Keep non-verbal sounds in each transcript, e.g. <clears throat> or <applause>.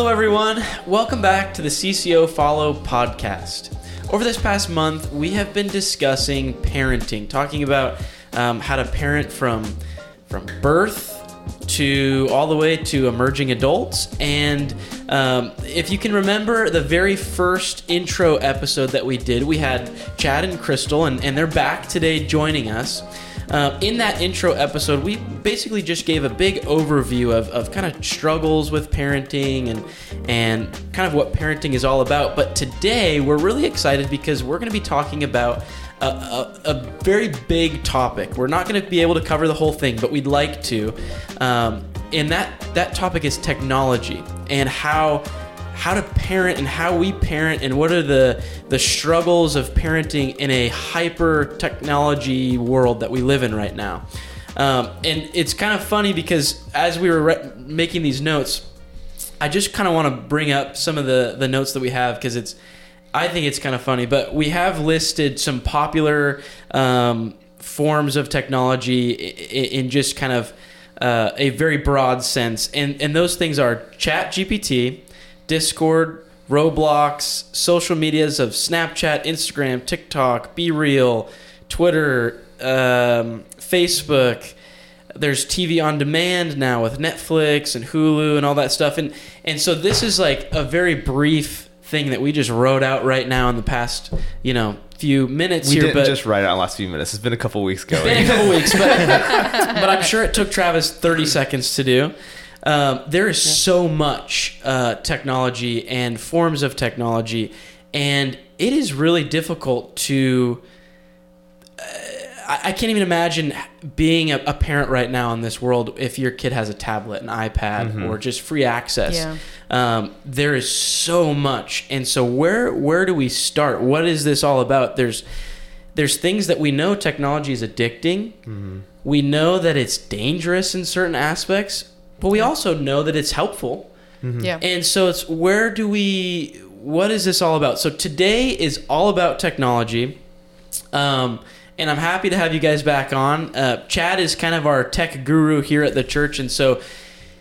Hello, everyone. Welcome back to the CCO Follow podcast. Over this past month, we have been discussing parenting, talking about um, how to parent from from birth to all the way to emerging adults. And um, if you can remember the very first intro episode that we did, we had Chad and Crystal, and, and they're back today joining us. Uh, in that intro episode, we basically just gave a big overview of, of kind of struggles with parenting and and kind of what parenting is all about. But today, we're really excited because we're going to be talking about a, a, a, very big topic. We're not going to be able to cover the whole thing, but we'd like to. Um, and that that topic is technology and how how to parent and how we parent and what are the the struggles of parenting in a hyper technology world that we live in right now. Um, and it's kind of funny because as we were re- making these notes, I just kind of want to bring up some of the the notes that we have because it's I think it's kind of funny. But we have listed some popular um, forms of technology in, in just kind of uh, a very broad sense, and and those things are ChatGPT Discord, Roblox, social medias of Snapchat, Instagram, TikTok, BeReal, Twitter, um, Facebook. There's TV on demand now with Netflix and Hulu and all that stuff, and and so this is like a very brief thing that we just wrote out right now in the past, you know, few minutes we here. didn't but just write it out the last few minutes. It's been a couple weeks going. Been a couple weeks, but <laughs> but I'm sure it took Travis 30 seconds to do. Um, there is yeah. so much uh, technology and forms of technology, and it is really difficult to. Uh, I, I, can't even imagine being a, a, parent right now in this world if your kid has a tablet, an iPad, mm-hmm. or just free access. Yeah. Um, there is so much, and so where where do we start? What is this all about? There's there's things that we know technology is addicting. Mm-hmm. We know that it's dangerous in certain aspects but we also know that it's helpful. Mm-hmm. Yeah. And so it's where do we what is this all about? So today is all about technology. Um, and I'm happy to have you guys back on. Uh, Chad is kind of our tech guru here at the church, and so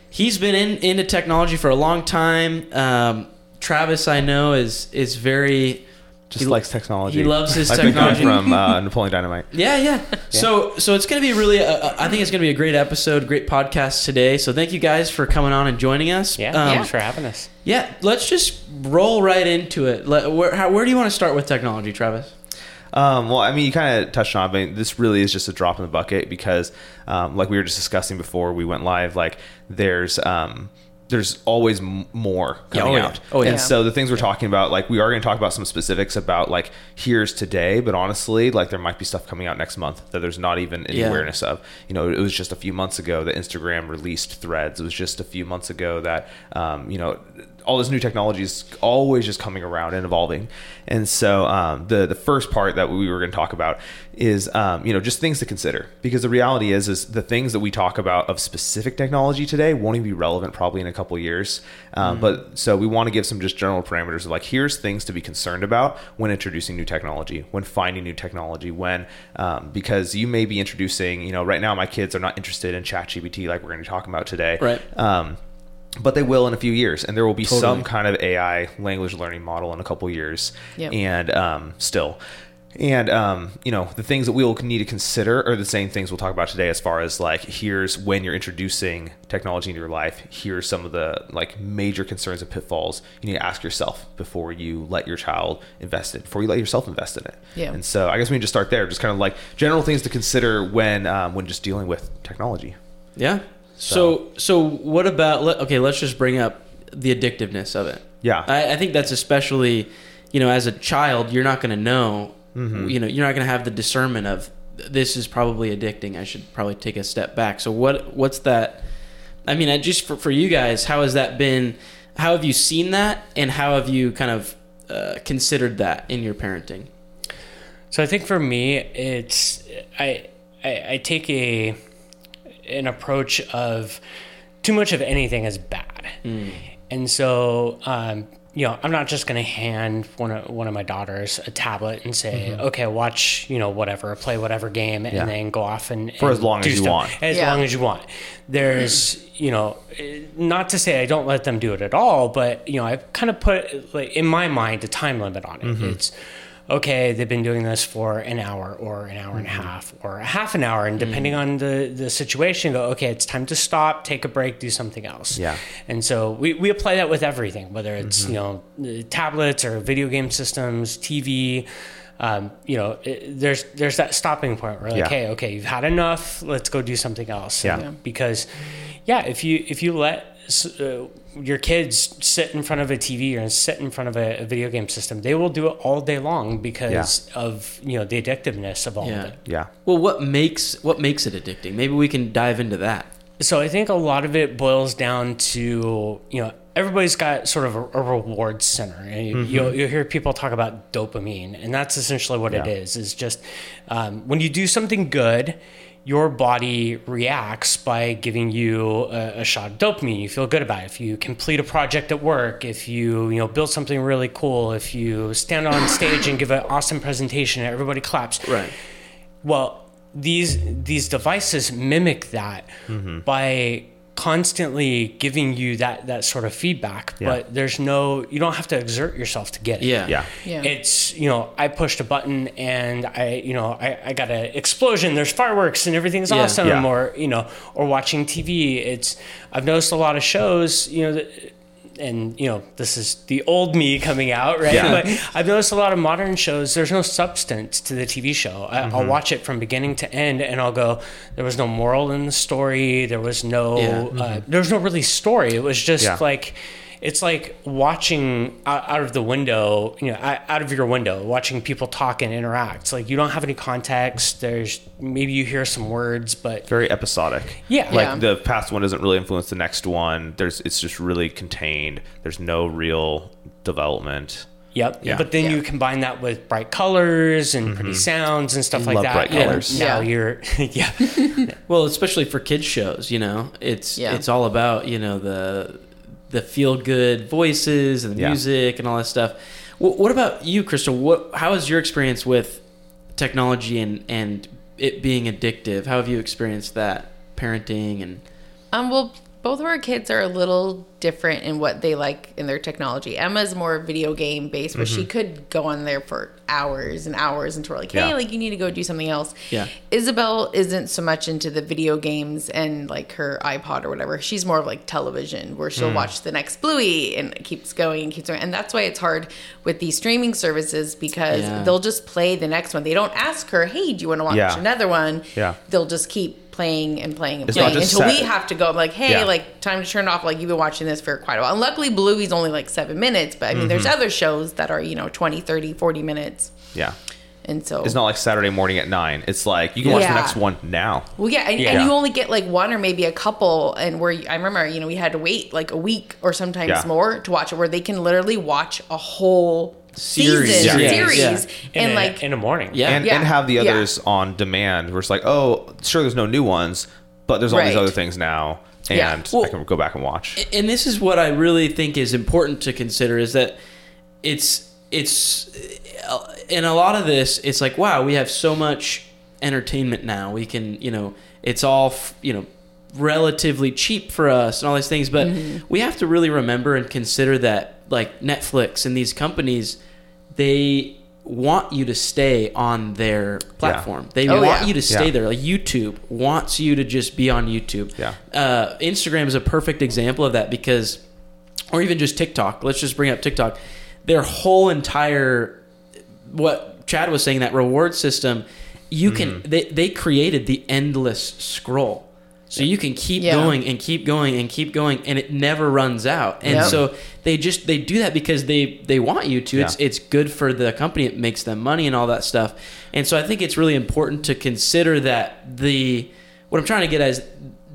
he's been in into technology for a long time. Um, Travis, I know, is is very just he, likes technology. He loves his <laughs> technology from uh, <laughs> Napoleon Dynamite. Yeah, yeah, yeah. So, so it's going to be really. A, I think it's going to be a great episode, great podcast today. So, thank you guys for coming on and joining us. Yeah, um, thanks for having us. Yeah, let's just roll right into it. Let, where, how, where do you want to start with technology, Travis? Um, well, I mean, you kind of touched on, it, but this really is just a drop in the bucket because, um, like we were just discussing before we went live, like there's um, there's always m- more coming yeah, oh, out. Yeah. Oh yeah. And so the things we're talking about, like we are going to talk about some specifics about like here's today, but honestly, like there might be stuff coming out next month that there's not even any awareness of. You know, it was just a few months ago that Instagram released Threads. It was just a few months ago that, um, you know, all this new technology is always just coming around and evolving. And so um, the the first part that we were going to talk about is um, you know just things to consider because the reality is is the things that we talk about of specific technology today won't even be relevant probably in a couple years. Um, mm But so we want to give some just general parameters of like here's things to be concerned about when introducing new technology, when finding new technology, when um, because you may be introducing you know right now my kids are not interested in ChatGPT like we're going to be talking about today. Right um, but they will in a few years and there will be totally. some kind of ai language learning model in a couple years. Yep. and um, still. And um, you know the things that we will need to consider are the same things we'll talk about today as far as like here's when you're introducing technology into your life. Here's some of the like major concerns and pitfalls you need to ask yourself before you let your child invest in it before you let yourself invest in it. Yeah. And so i guess we can just start there. Just kind of like general things to consider when um, when just dealing with technology. Yeah so, so, what about? Okay, let's just bring up the addictiveness of it. Yeah, I, I think that's especially, you know, as a child, you're not going to know. Mm-hmm. You know, you're not going to have the discernment of this is probably addicting. I should probably take a step back. So, what what's that? I mean, I just for for you guys, how has that been? How have you seen that, and how have you kind of uh, considered that in your parenting? So, I think for me, it's I, I, I take a an approach of too much of anything is bad. Mm. And so um, you know, I'm not just going to hand one of one of my daughters a tablet and say, "Okay, watch, you know, whatever, play whatever game," and Mm-hmm. Yeah. then go off and For as long as you stuff. want. As Yeah. long as you want. There's, you know, not to say I don't let them do it at all, but you know, I kind of put like in my mind a time limit on it. Mm-hmm. It's okay, they've been doing this for an hour or an hour and Mm-hmm. a half or a half an hour, and depending on the the situation, go okay, it's time to stop, take a break, do something else. Yeah. And so we, we apply that with everything, whether it's you know tablets or video game systems, TV. Um, you know, it, there's there's that stopping point where like, Yeah. hey, okay, you've had enough. Let's go do something else. Yeah. And Because, yeah, if you if you let uh, your kids sit in front of a TV or sit in front of a, a video game system, they will do it all day long because of you know the addictiveness of all Yeah. of it. Yeah. Well, what makes what makes it addicting? Maybe we can dive into that. So I think a lot of it boils down to you know everybody's got sort of a, a reward center. And you, you'll, you'll hear people talk about dopamine, and that's essentially what it Yeah. is. Is just um, when you do something good, your body reacts by giving you a, a shot of dopamine. You feel good about it. If you complete a project at work, if you you know build something really cool, if you stand on <coughs> stage and give an awesome presentation, and everybody claps. Right. Well, these these devices mimic that mm-hmm. by constantly giving you that that sort of feedback. Yeah. But there's no you don't have to exert yourself to get it. Yeah. Yeah. Yeah. It's you know I pushed a button and I you know I, I got an explosion. There's fireworks and everything's Yeah. awesome. Yeah. Or you know or watching TV. It's I've noticed a lot of shows you know that and you know this is the old me coming out right Yeah. but i've noticed a lot of modern shows there's no substance to the tv show I, Mm-hmm. i'll watch it from beginning to end and i'll go there was no moral in the story there was no Yeah. uh, there was no really story it was just Yeah. like it's like watching out, out of the window you know out out of your window watching people talk and interact It's like you don't have any context there's maybe you hear some words but Very episodic. yeah Like Yeah. the past one doesn't really influence the next one. There's it's just really contained. There's no real development. Yep. Yeah. But then Yeah. you combine that with bright colors and pretty mm-hmm. sounds and stuff like Love that. bright and colors. Now Yeah. you're <laughs> yeah. <laughs> Well, especially for kids shows, you know, it's Yeah. it's all about you know the the feel good voices and the Yeah. music and all that stuff. Wh- what about you, Crystal? What how is your experience with technology and and it being addictive? How have you experienced that parenting and Um, well, both of our kids are a little different in what they like in their technology. Emma's more video game based, but she mm-hmm. could go on there for hours and hours until we're like, hey, Yeah. like you need to go do something else. Yeah. Isabel isn't so much into the video games and like her iPod or whatever. She's more of like television where she'll mm. watch the next Bluey and it keeps going and keeps going. And that's why it's hard with these streaming services because Yeah. they'll just play the next one. They don't ask her, hey, do you want to watch Yeah. another one? Yeah. They'll just keep playing and playing and It's playing until we have to go like hey Yeah. like time to turn off like you've been watching this for quite a while and luckily bluey's only like seven minutes but i mean there's Mm-hmm. other shows that are you know 20 30 40 minutes Yeah. and so It's not like Saturday morning at nine. It's like you can watch Yeah. the next one now. well yeah and, Yeah. and you only get like one or maybe a couple and where i remember you know we had to wait like a week or sometimes Yeah. more to watch it where they can literally watch a whole Series. season Yeah. series Yeah. In and a, like in a morning. yeah and, Yeah. and have the Yeah. others on demand. Where it's like, oh, sure, there's no new ones, but there's all these other things now, and Yeah. Well- I can go back and watch. and this is what I really think is important to consider is that it's it's uh, in a lot of this it's like wow we have so much entertainment now we can you know it's all you know relatively cheap for us and all these things but mm-hmm. we have to really remember and consider that like Netflix and these companies they want you to stay on their platform they Oh, want yeah. you to stay Yeah. there like YouTube wants you to just be on YouTube Yeah. uh, Instagram is a perfect example of that because, or even just TikTok. Let's just bring up TikTok. Their whole entire, what Chad was saying, that reward system, you can they they created the endless scroll. So you can keep Yeah. going and keep going and keep going, and it never runs out. And Yep. so they just they do that because they they want you to. It's Yeah. it's good for the company. It makes them money and all that stuff. And so I think it's really important to consider that the what I'm trying to get at is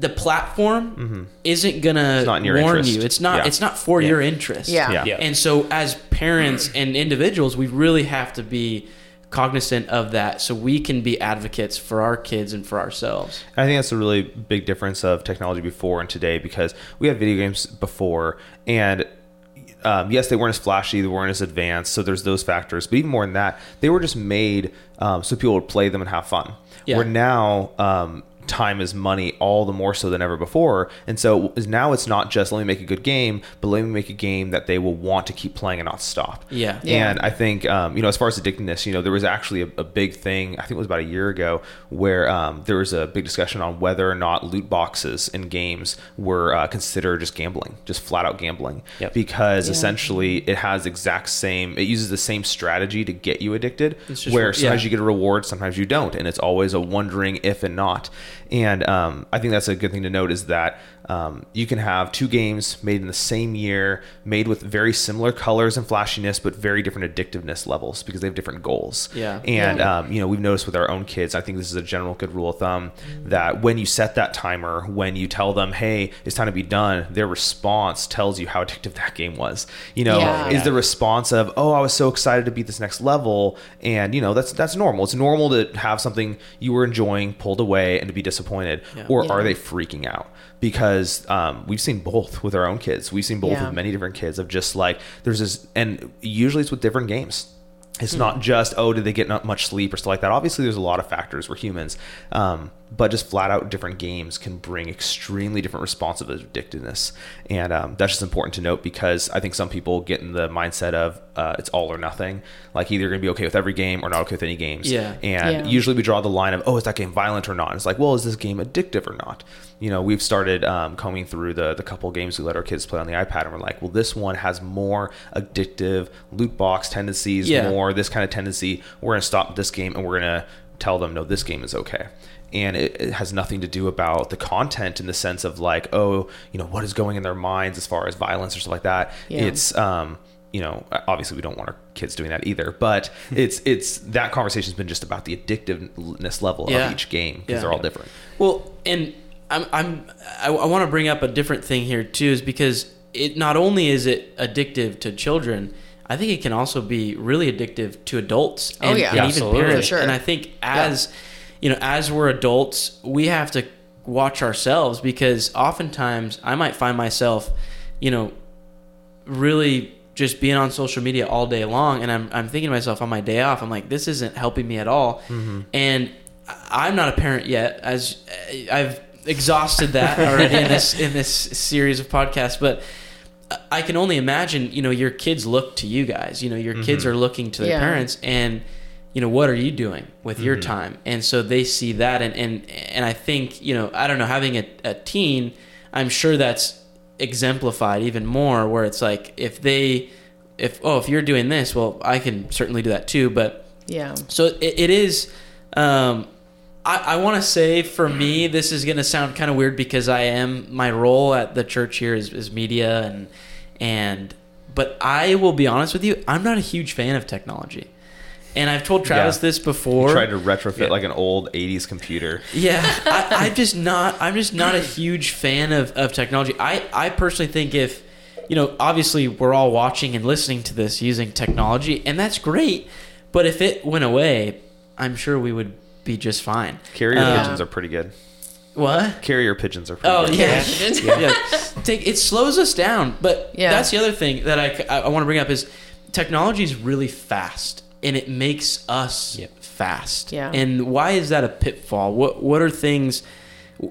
the platform isn't gonna Mm-hmm. not in your warn interest. you. It's not. Yeah. It's not for Yeah. your interest. Yeah. Yeah. Yeah. And so as parents and individuals, we really have to be cognizant of that so we can be advocates for our kids and for ourselves. I think that's a really big difference of technology before and today because we had video games before and um, yes, they weren't as flashy, they weren't as advanced, so there's those factors. But even more than that, they were just made um, so people would play them and have fun. Yeah. Where now, um, time is money all the more so than ever before. And so now it's not just let me make a good game, but let me make a game that they will want to keep playing and not stop. Yeah. Yeah. And I think, um, you know, as far as addictiveness, you know, there was actually a, a big thing, I think it was about a year ago, where um, there was a big discussion on whether or not loot boxes in games were uh, considered just gambling, just flat out gambling. Yep. Because Yeah. essentially it has exact same, it uses the same strategy to get you addicted, It's just- where sometimes yeah. you get a reward, sometimes you don't. And it's always a wondering if and not. And um, I think that's a good thing to note is that um, you can have two games made in the same year, made with very similar colors and flashiness, but very different addictiveness levels because they have different goals. Yeah. And, Yeah. um, you know, we've noticed with our own kids, I think this is a general good rule of thumb that when you set that timer, when you tell them, hey, it's time to be done, their response tells you how addictive <laughs> that game was. You know, Yeah. is the response of, oh, I was so excited to beat this next level. And, you know, that's, that's normal. It's normal to have something you were enjoying pulled away and to be disappointed. Yeah. Or Yeah. are they freaking out? Because um, we've seen both with our own kids. We've seen both Yeah. with many different kids of just like, there's this, and usually it's with different games. Hmm. It's not just oh, did they get not much sleep or stuff like that. Obviously, there's a lot of factors. We're humans, um, but just flat out different games can bring extremely different responsive addictiveness, and um, that's just important to note because I think some people get in the mindset of uh, it's all or nothing. Like either you're gonna be okay with every game or not okay with any games. Yeah. And Yeah. usually we draw the line of oh, is that game violent or not? And it's like well, is this game addictive or not? You know, we've started um, combing through the the couple games we let our kids play on the iPad, and we're like, well, this one has more addictive loot box tendencies, Yeah. more this kind of tendency. We're gonna stop this game, and we're gonna tell them, no, this game is okay. And it, it has nothing to do about the content in the sense of like, oh, you know, what is going in their minds as far as violence or stuff like that. Yeah. It's um, you know, obviously we don't want our kids doing that either, but <laughs> it's it's that conversation's been just about the addictiveness level Yeah. of each game because Yeah. they're all different. Well, and I'm I'm I, I want to bring up a different thing here too, is because it not only is it addictive to children, I think it can also be really addictive to adults Oh, and, yeah. and Yeah, even absolutely. parents. For sure. And I think as you know, as we're adults, we have to watch ourselves because oftentimes I might find myself, you know, really just being on social media all day long and I'm, I'm thinking to myself on my day off i'm like this isn't helping me at all. Mm-hmm. And I- i'm not a parent yet as eh, i've exhausted that already in this in this series of podcasts but i can only imagine you know your kids look to you guys you know your kids mm-hmm. are looking to their Yeah. parents and you know what are you doing with your time? And so they see that and and and i think you know i don't know having a, a teen i'm sure that's exemplified even more where it's like if they if oh if you're doing this well i can certainly do that too but Yeah. so it, it is um i, I want to say for me this is going to sound kind of weird because i am my role at the church here is, is media and and but i will be honest with you i'm not a huge fan of technology and i've told travis Yeah. this before Tried to retrofit Yeah. like an old '80s computer. yeah, <laughs> I, I'm just not. I'm just not a huge fan of, of technology. I, I personally think if, you know, obviously we're all watching and listening to this using technology, and that's great. But if it went away, I'm sure we would be just fine. Carrier Uh, pigeons are pretty good. What? Carrier pigeons are pretty Oh good. yeah, <laughs> Yeah. yeah. <laughs> Take it slows us down, but Yeah. that's the other thing that I, I, want to bring up is technology is really fast and it makes us Yep. fast. Yeah. And why is that a pitfall? What what are things?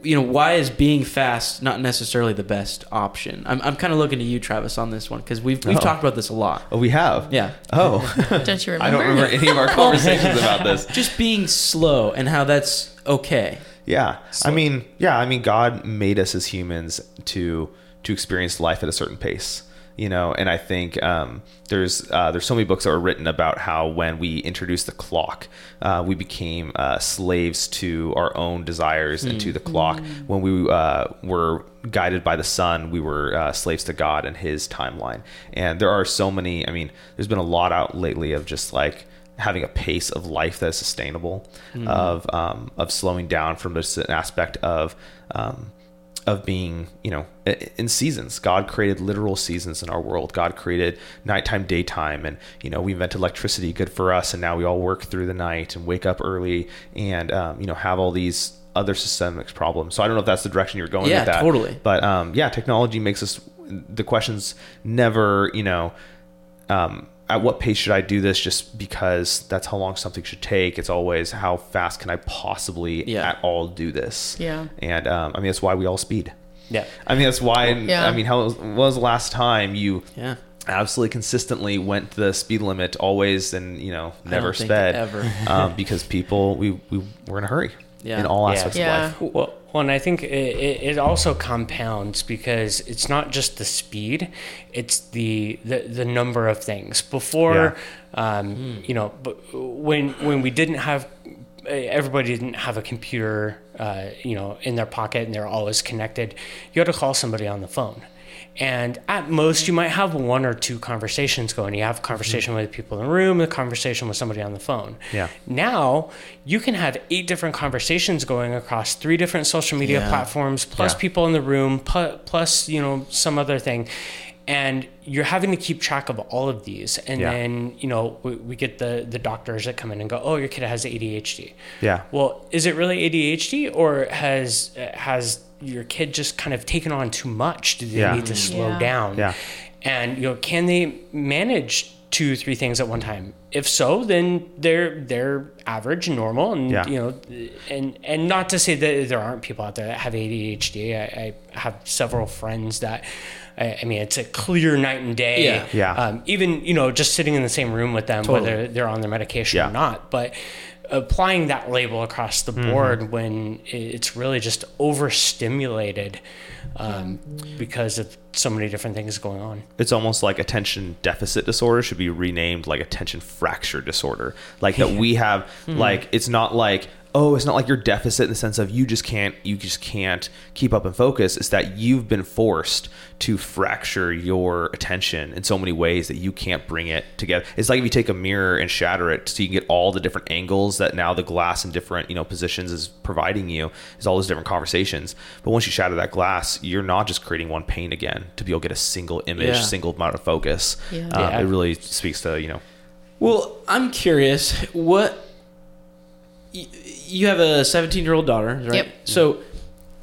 You know, why is being fast not necessarily the best option? I'm, I'm kind of looking to you, Travis, on this one because we've we've Oh. talked about this a lot. Oh, we have. Yeah. Oh, <laughs> Don't you remember? I don't remember? remember any of our <laughs> conversations about this. <laughs> Just being slow and how that's okay. Yeah. I mean, yeah, I mean God made us as humans to to experience life at a certain pace. You know, and I think um, there's uh, there's so many books that were written about how when we introduced the clock, uh, we became uh, slaves to our own desires and to the clock. When we uh, were guided by the sun, we were uh, slaves to God and His timeline. And there are so many. I mean, there's been a lot out lately of just like having a pace of life that is sustainable, of um, of slowing down from this aspect of um, of being, you know, in seasons. God created literal seasons in our world. God created nighttime, daytime, and you know, we invented electricity, good for us. And now we all work through the night and wake up early, and um, you know, have all these other systemic problems. So I don't know if that's the direction you're going Yeah, with that. totally. But um, yeah, technology makes us the question's never, you know, um, at what pace should I do this? Just because that's how long something should take. It's always how fast can I possibly Yeah. at all do this? Yeah. And um, I mean, that's why we all speed. Yeah. I mean, that's why. Yeah. I mean, how when was the last time you Yeah. absolutely consistently went the speed limit always and you know never sped ever. um, because people we we were in a hurry Yeah. in all aspects Yeah. of life. Well, well, and I think it, it, it also compounds because it's not just the speed; it's the the, the number of things. Before, um, you know, when when we didn't have everybody didn't have a computer, uh, you know, in their pocket and they're always connected. You had to call somebody on the phone. And at most, you might have one or two conversations going. You have a mm-hmm. conversation with people in the room, a conversation with somebody on the phone. Yeah. Now you can have eight different conversations going across three different social media Yeah. platforms, plus Yeah. people in the room, plus you know some other thing, and you're having to keep track of all of these. And Yeah. then you know we, we get the the doctors that come in and go, "Oh, your kid has ADHD." Yeah. Well, is it really ADHD or has has your kid just kind of taken on too much? Do they Yeah. need to slow Yeah. down? Yeah. And you know, can they manage two, three things at one time? If so, then they're they're average and normal, and Yeah. you know, and and not to say that there aren't people out there that have ADHD. I, I have several friends that. I I mean, it's a clear night and day. Yeah. Yeah. Um, even you know, just sitting in the same room with them, Totally. whether they're on their medication Yeah. or not. But applying that label across the Mm-hmm. board when it's really just overstimulated um, because of so many different things going on. it's almost like attention deficit disorder should be renamed like attention fracture disorder like that we have like it's not like oh it's not like you're deficit in the sense of you just can't you just can't keep up and focus it's that you've been forced to fracture your attention in so many ways that you can't bring it together it's like if you take a mirror and shatter it so you can get all the different angles that now the glass in different you know positions is providing you is all those different conversations but once you shatter that glass you're not just creating one pane again to be able to get a single image Yeah. single amount of focus Yeah. Um, Yeah. it really speaks to you know Well, I'm curious. What y- you have a 17 year old daughter, right? Yep. So,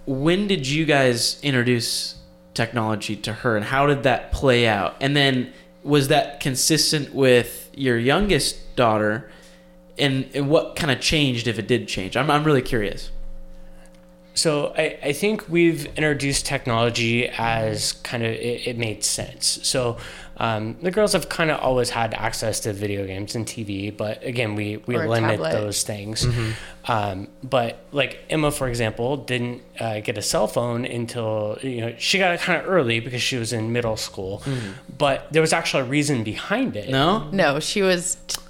when did you guys introduce technology to her, and how did that play out? And then, was that consistent with your youngest daughter? And, and what kind of changed if it did change? I'm, I'm really curious. So I, I think we've introduced technology as kind of it, it made sense. So um, the girls have kind of always had access to video games and TV, but again, we we limit tablet. those things. Um, but like Emma, for example, didn't uh, get a cell phone until you know she got it kind of early because she was in middle school. But there was actually a reason behind it. No? No, she was t-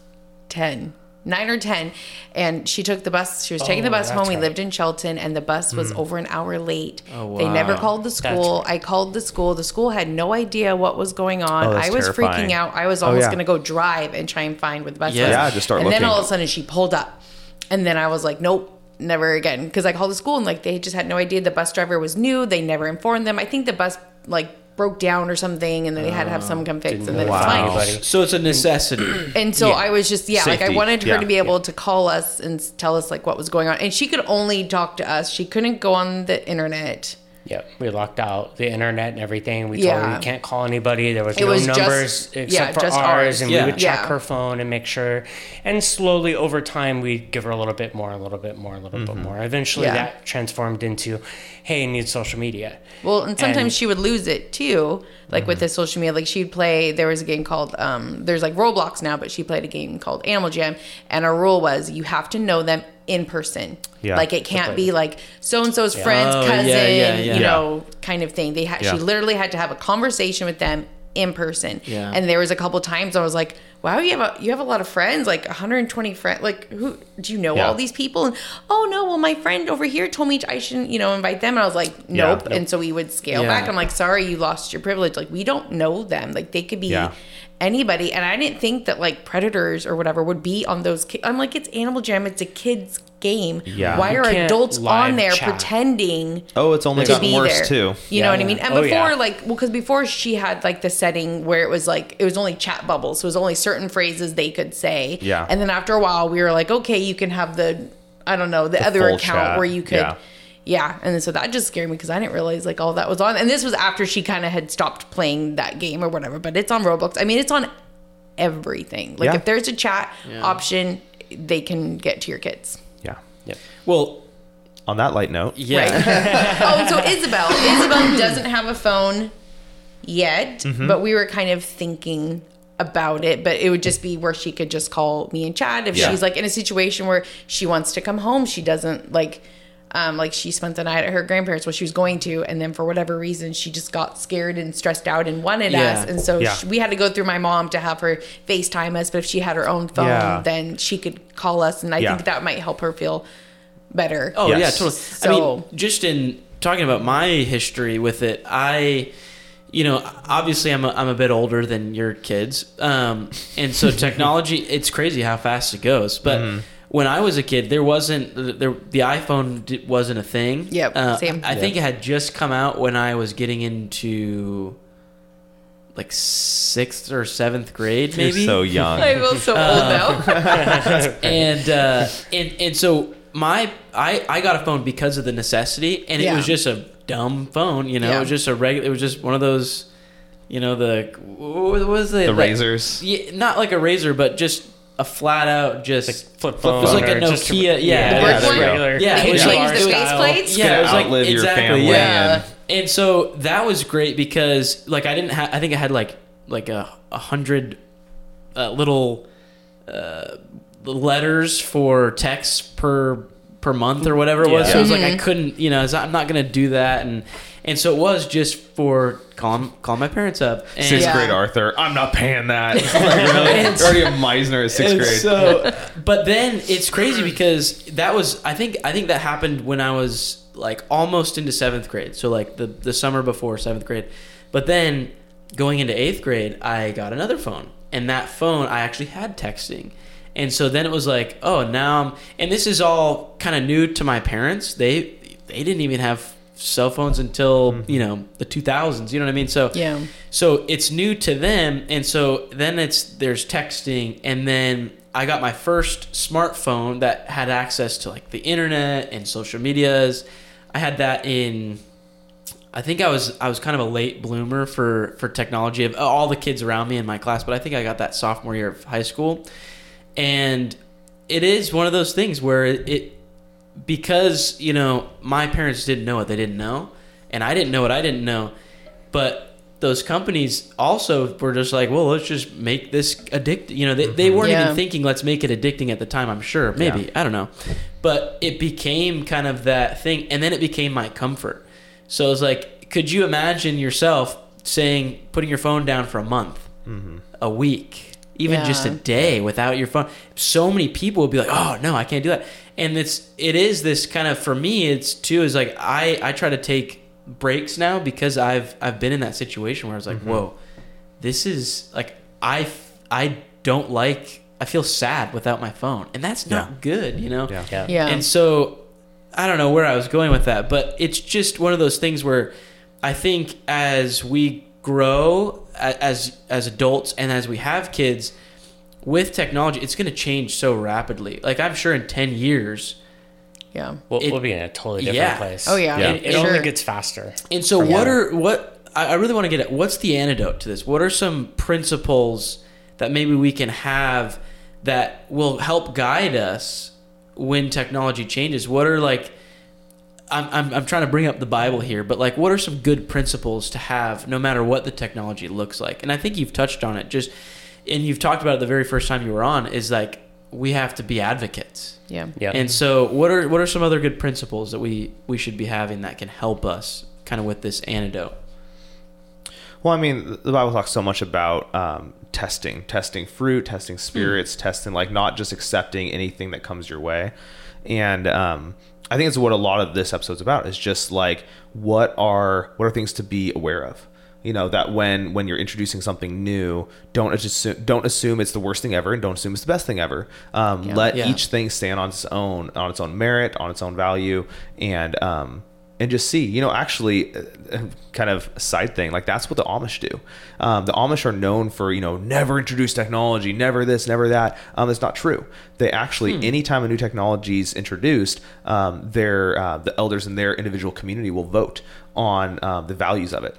10, 9 or 10. And she took the bus. She was taking the Oh, bus that's home. We right. lived in Shelton, and the bus was hmm. over an hour late. Oh, They never called the school. I called the school. The school had no idea what was going on. Oh, I was terrifying. freaking out. I was Oh, almost yeah. going to go drive and try and find where the bus Yeah. was. Yeah, just start And looking. then all of a sudden she pulled up. And then I was like, nope. Never again. Because I called the school and like they just had no idea the bus driver was new. They never informed them. I think the bus like broke down or something and then they had to have someone oh, come fix. And then it was fine. So, it's a necessity. <clears throat> And so Yeah. I was just yeah, like I Safety. wanted her Yeah. to be able to call us and s- tell us like what was going on. And she could only talk to us. She couldn't go on the internet. Yeah, we locked out the internet and everything. We told her Yeah. you can't call anybody. There was It no was just- numbers except yeah, for just ours, ours. and Yeah. we would check Yeah. her phone and make sure. And slowly over time, we'd give her a little bit more, a little bit more, a little bit more. Eventually, Yeah. that transformed into, "Hey, I need social media." Well, and sometimes And- she would lose it too. Like with the social media, like she'd play. There was a game called um, there's like Roblox now, but she played a game called Animal Jam, and our rule was you have to know them in person. Yeah. Like it can't be like so and so's friend's Oh, cousin, yeah, yeah. you Yeah. know, kind of thing. They had she literally had to have a conversation with them in person. Yeah. And there was a couple times I was like, "Wow, you have a you have a lot of friends, like 120 friends. Like who do you know Yeah. all these people?" And oh no, well my friend over here told me I shouldn't, you know, invite them. And I was like, Yeah. "Nope." Nope. And so we would scale Yeah. back. I'm like, sorry, you lost your privilege. Like, we don't know them. Like, they could be anybody. And I didn't think that like predators or whatever would be on those. Ki- I'm like, it's Animal Jam. It's a kid's game. Yeah. Why are adults on there chat. pretending? oh it's only to gotten be worse there. too You know what I mean? And Oh, before, yeah. like, well, because before she had like the setting where it was like it was only chat bubbles, so it was only certain phrases they could say. Yeah. And then after a while, we were like, okay, you can have the I don't know the, other account chat. where you could. Yeah. yeah, and then so that just scared me because I didn't realize like all that was on. And this was after she kind of had stopped playing that game or whatever. But it's on Roblox. I mean, it's on everything. Like Yeah. if there's a chat Yeah. option, they can get to your kids. Yeah. Well, On that light note, yeah. <laughs> oh, so Isabel. Isabel doesn't have a phone yet, Mm-hmm. but we were kind of thinking about it. But it would just be where she could just call me and Chad if Yeah. she's like in a situation where she wants to come home. She doesn't like. Um, like she spent the night at her grandparents, what she was going to, and then for whatever reason, she just got scared and stressed out and wanted Yeah. us, and so Yeah. she, we had to go through my mom to have her FaceTime us. But if she had her own phone, Yeah. then she could call us, and I Yeah. think that might help her feel better. Oh Yes. yeah, totally. I So- mean, just in talking about my history with it, I, you know, obviously I'm a, I'm a bit older than your kids, um, and so <laughs> technology, it's crazy how fast it goes. But Mm-hmm. When I was a kid, there wasn't there the iPhone wasn't a thing. Yep, Uh, same. I think it had just come out when I was getting into like sixth or seventh grade, you're maybe. so young. I feel so old now. <laughs> and uh, and and so my I I got a phone because of the necessity, and it Yeah. was just a dumb phone. You know, it was just a regular. It was just one of those. You know the what was it? The like- razors. Yeah, not like a razor, but just a flat out just flip It phone. was like a or just Nokia. Yeah, The yeah, regular. Yeah, it was change like- the it was- faceplates? yeah, it was like outlive your exactly family yeah. and- And so that was great because like I didn't have I think I had like like a, a hundred uh, little uh, letters for texts per per month or whatever it was. Yeah. So it was like I couldn't, you know, I'm not gonna do that, and and so it was just for calling calling my parents up. And, Sixth Yeah. grade Arthur. I'm not paying that. <laughs> like, really? Already a Meisner at sixth grade. So, <laughs> but then it's crazy because that was I think I think that happened when I was like almost into seventh grade. So like the the summer before seventh grade. But then going into eighth grade, I got another phone, and that phone I actually had texting. And so then it was like, oh, now I'm, and this is all kind of new to my parents. They they didn't even have cell phones until mm-hmm. you know the 2000s. You know what I mean? So Yeah. so it's new to them, and so then it's there's texting, and then I got my first smartphone that had access to like the internet and social medias. I had that in. I think I was I was kind of a late bloomer for for technology of all the kids around me in my class, but I think I got that sophomore year of high school, and it is one of those things where it, it because you know my parents didn't know what they didn't know, and I didn't know what I didn't know, but those companies also were just like, well, let's just make this addictive. You know, they, they mm-hmm. weren't Yeah. even thinking let's make it addicting at the time. I'm sure, maybe Yeah. I don't know, but it became kind of that thing, and then it became my comfort. So it was like, could you imagine yourself saying putting your phone down for a month, mm-hmm. a week, even just a day without your phone? So many people would be like, oh no, I can't do that. And it's it is this kind of for me. It's too is like I I try to take breaks now because I've I've been in that situation where I was like, mm-hmm. whoa, this is like I I don't like I feel sad without my phone, and that's not Yeah. good, you know. Yeah. Yeah. Yeah. And so I don't know where I was going with that, but it's just one of those things where I think as we grow as as adults and as we have kids with technology, it's going to change so rapidly. Like I'm sure in 10 years. yeah. We'll, It- we'll be in a totally different Yeah. place. Oh, yeah. Yeah. It, it Sure. only gets faster. And so Yeah. what are what I I really want to get at what's the antidote to this? What are some principles that maybe we can have that will help guide us when technology changes? What are like I'm, I'm, I'm trying to bring up the Bible here, but like, what are some good principles to have no matter what the technology looks like? And I think you've touched on it just, and you've talked about it the very first time you were on is like, we have to be advocates. Yeah. Yeah. And so, what are what are some other good principles that we we should be having that can help us kind of with this antidote? Well, I mean, the Bible talks so much about um, testing, testing fruit, testing spirits, testing like not just accepting anything that comes your way. And um, I think it's what a lot of this episode's about is just like what are what are things to be aware of. You know that when when you're introducing something new, don't assume don't assume it's the worst thing ever, and don't assume it's the best thing ever. Um, Let Yeah. each thing stand on its own on its own merit, on its own value, and um, and just see. You know, actually, uh, uh, kind of side thing, like that's what the Amish do. Um, the Amish are known for you know never introduce technology, never this, never that. Um, that's not true. They actually, Hmm. anytime a new technology is introduced, um, their uh, the elders in their individual community will vote on um, the values of it.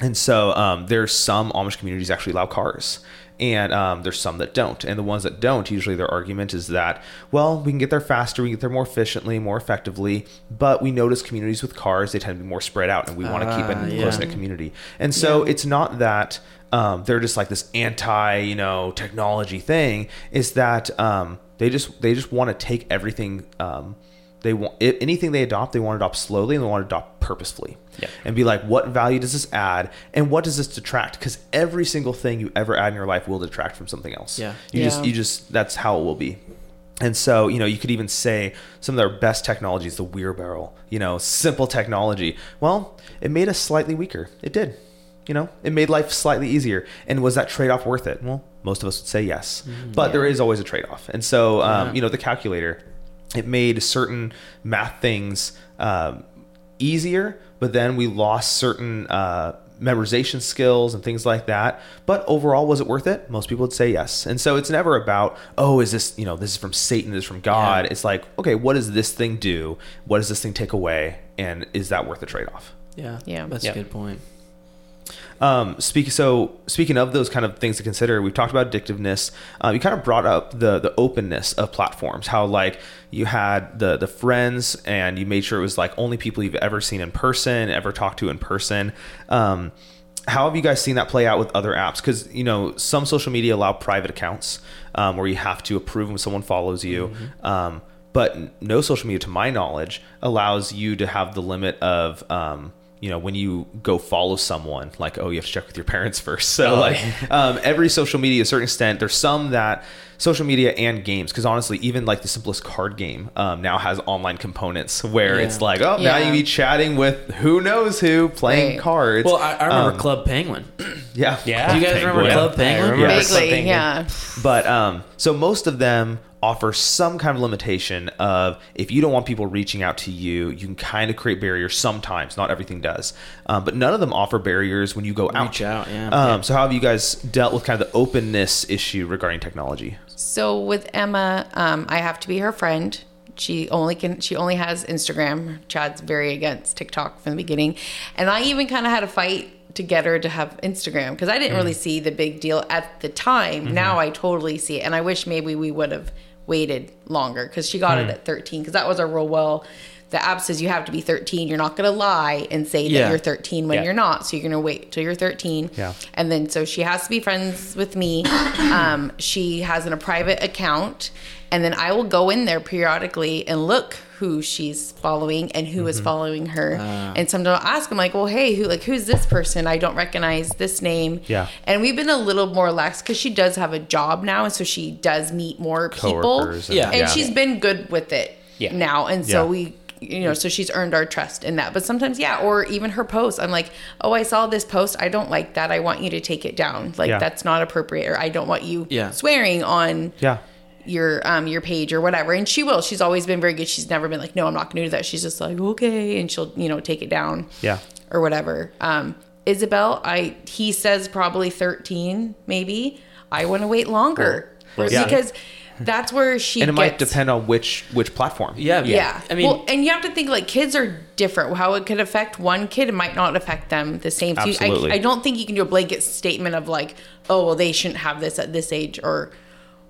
And so um, there's some Amish communities actually allow cars, and um, there's some that don't. And the ones that don't, usually their argument is that, well, we can get there faster, we can get there more efficiently, more effectively. But we notice communities with cars, they tend to be more spread out, and we want to keep Ah, a yeah. close knit community. And so it's not that um, they're just like this anti, you know, technology thing. Is that um, they just they just want to take everything. Um, they want if anything they adopt, they want to adopt slowly and they want to adopt purposefully Yeah. and be like, what value does this add, and what does this detract? Because every single thing you ever add in your life will detract from something else. Yeah. you just you just that's how it will be. And so, you know, you could even say some of their best technologies, the wheelbarrow, you know, simple technology. Well, it made us slightly weaker. It did. You know, it made life slightly easier. And was that trade off worth it? Well, most of us would say yes. But there is always a trade off. And so, um, Yeah. you know, the calculator, it made certain math things um, easier, but then we lost certain uh, memorization skills and things like that. But overall, was it worth it? Most people would say yes. And so it's never about, oh, is this, you know, this is from Satan, this is from God. It's like, okay, what does this thing do? What does this thing take away? And is that worth the trade off? Yeah. Yeah. That's Yeah. a good point. Um, speak, so speaking of those kind of things to consider, we've talked about addictiveness. Uh, you kind of brought up the the openness of platforms. How like you had the the friends, and you made sure it was like only people you've ever seen in person, ever talked to in person. Um, how have you guys seen that play out with other apps? Because you know some social media allow private accounts um, where you have to approve when someone follows you. Um, but no social media, to my knowledge, allows you to have the limit of um, you know when you go follow someone like oh you have to check with your parents <laughs> first so Oh, like um, every social media to a certain extent there's some that social media and games because honestly even like the simplest card game um, now has online components where Yeah. it's like oh now you can be chatting with who knows who playing Right. cards Well, I, I remember Um, Club Penguin. <clears throat> yeah Yeah. Do you guys remember Club Penguin? I remember Yes. Club Vaguely, Penguin. yeah. But um, so most of them offer some kind of limitation of if you don't want people reaching out to you, you can kind of create barriers sometimes. Not everything does, um, but none of them offer barriers when you go out. Reach out, yeah. Um, so how have you guys dealt with kind of the openness issue regarding technology? So with Emma, um, I have to be her friend. She only can. She only has Instagram. Chad's very against TikTok from the beginning, and I even kind of had a fight to get her to have Instagram because I didn't really see the big deal at the time. Now I totally see it, and I wish maybe we would have waited longer because she got it at 13 because that was our rule. Well, the app says you have to be 13. You're not going to lie and say Yeah. that you're 13 when Yeah. you're not. So you're going to wait till you're 13. Yeah. And then so she has to be friends with me. <coughs> Um, she has in a private account, and then I will go in there periodically and look who she's following and who is mm-hmm. following her. Ah. and sometimes I'll ask them like, "Well, hey, who like who's this person? I don't recognize this name." Yeah. And we've been a little more lax because she does have a job now, and so she does meet more people. And- Yeah. And yeah. she's been good with it Yeah. now, and so Yeah. we you know, so she's earned our trust in that. But sometimes, yeah, or even her posts, I'm like, oh, I saw this post. I don't like that. I want you to take it down. Like Yeah. that's not appropriate, or I don't want you Yeah. swearing on Yeah. Your um your page or whatever. And she will. She's always been very good. She's never been like, no, I'm not going to do that. She's just like, okay, and she'll you know take it down. Yeah. Or whatever. Um, Isabel, I he says probably 13, maybe. I want to wait longer Yeah. because that's where she And it might depend on which which platform. Yeah, yeah. I mean, well, and you have to think like kids are different. How it could affect one kid, it might not affect them the same. So Absolutely. I, I don't think you can do a blanket statement of like, oh, well, they shouldn't have this at this age or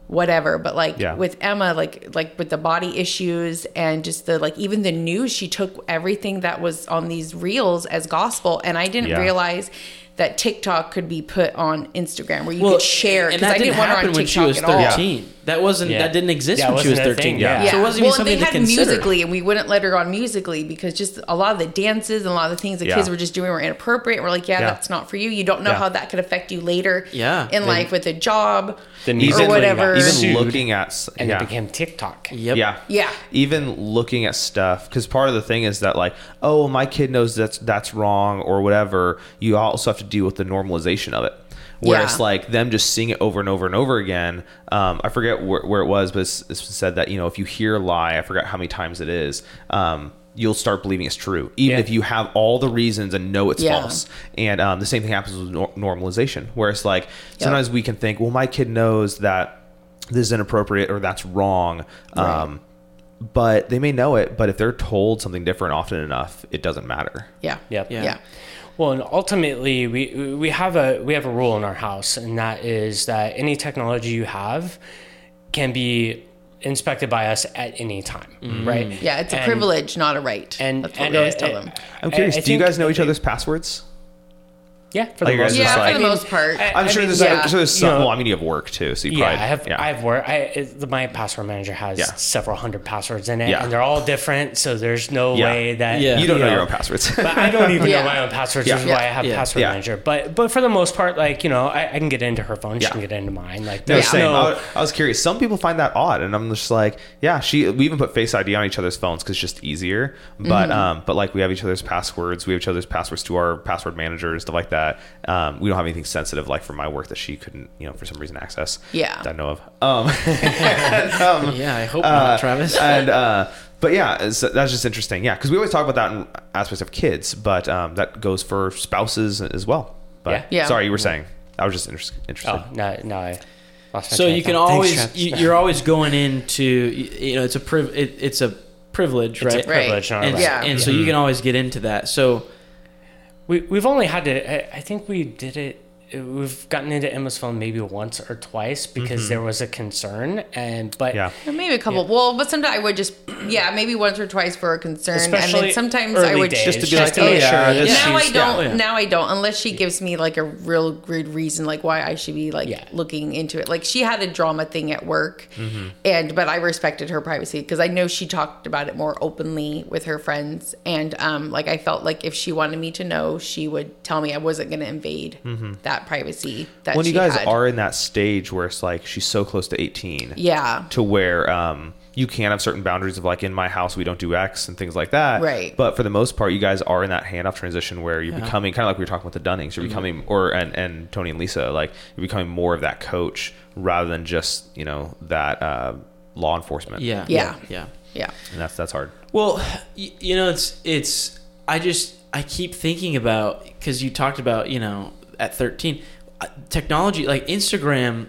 whatever. But like Yeah. with Emma, like like with the body issues and just the like even the news, she took everything that was on these reels as gospel, and I didn't Yeah. realize. That TikTok could be put on Instagram where you well, could share and because that I didn't want her on happen TikTok when she was at all. thirteen. That wasn't Yeah. that didn't exist That when she was thirteen. thing, yeah. So it wasn't even well, something they to had consider. Musical.ly, and we wouldn't let her on Musical.ly because just a lot of the dances and a lot of the things the Yeah. kids were just doing were inappropriate. We're like, yeah, Yeah. that's not for you. You don't know Yeah. how that could affect you later Yeah. in Then- life with a job Then or Musical.ly whatever. got Even looking at and yeah. it became TikTok. Yep. Yeah. Yeah. Even looking at stuff because part of the thing is that like, oh, my kid knows that's that's wrong or whatever. You also have to deal with the normalization of it. Where Yeah. it's like them just seeing it over and over and over again. Um, I forget where, where it was, but it's, it's said that you know if you hear a lie, I forgot how many times it is. Um, you'll start believing it's true, even Yeah. if you have all the reasons and know it's Yeah. false. And um, the same thing happens with nor- normalization, where it's like sometimes we can think, well, my kid knows that this is inappropriate or that's wrong. Um, but they may know it, but if they're told something different often enough, it doesn't matter. Yeah. Yep. Yeah. Yeah. Well, and ultimately, we we have a we have a rule in our house, and that is that any technology you have can be inspected by us at any time, mm. right? Yeah, it's a And- privilege, not a right. And that's what and we always tell them. I'm curious, I- I do you guys know each other's passwords? Yeah, for the you guys most Yeah, part. like- for the most part. I- I'm sure mean, there's, yeah. so there's some. You know- well, I mean, you have work too, so you Yeah, probably I have yeah. I have work. I it- my password manager has Yeah. several hundred passwords in it, Yeah. and they're all different. So there's no Yeah. way that Yeah. you don't know your own passwords. But I don't even Yeah. know my own passwords, Yeah. which is why I have Yeah. password Yeah. manager. But but for the most part, like you know, I, I can get into her phone, she Yeah. can get into mine. Like No, same. no. I, was- I was curious. Some people find that odd, and I'm just like, yeah. She. We even put Face ID on each other's phones because it's just easier. But Mm-hmm. um, but like we have each other's passwords. We have each other's passwords to our password managers, stuff like that. Um, we don't have anything sensitive like for my work that she couldn't, you know, for some reason access. Yeah. that I know of. Um, <laughs> Yeah, I hope not, Travis. and uh, but yeah, it's, that's just interesting. Yeah, because we always talk about that in aspects of kids, but um, that goes for spouses as well. But Yeah. Yeah. sorry, you were saying. I was just interest, interested. oh no, no, I lost my so you can thought. Always Travis. you, you're always going into you you know it's a priv it, it's a privilege It's a right privilege, not a and, right. Yeah. and so you can always get into that so We we've only had to. I, I think we did it. We've gotten into Emma's phone maybe once or twice because there was a concern, and but yeah. Maybe a couple. Well, but sometimes I would just, yeah, maybe once or twice for a concern, and then sometimes I would days, Just to be just like, to oh, make yeah, sure. this- now I don't. yeah. Now I don't, unless she gives me like a real good reason, like why I should be like Yeah. looking into it. Like she had a drama thing at work, Mm-hmm. and but I respected her privacy because I know she talked about it more openly with her friends, and um, like I felt like if she wanted me to know, she would tell me I wasn't going to invade that privacy that when she you guys had. are in that stage where it's like she's so close to 18 yeah, to where um, you can have certain boundaries of like in my house we don't do x and things like that Right. but for the most part you guys are in that handoff transition where you're becoming kind of like we were talking with the dunnings Mm-hmm. you're becoming or and, and tony and lisa like you're becoming more of that coach rather than just you know that uh, law enforcement yeah Yeah. yeah yeah, and that's that's hard Well, you know, it's it's. I just I keep thinking about because you talked about you know at thirteen, uh, technology like Instagram.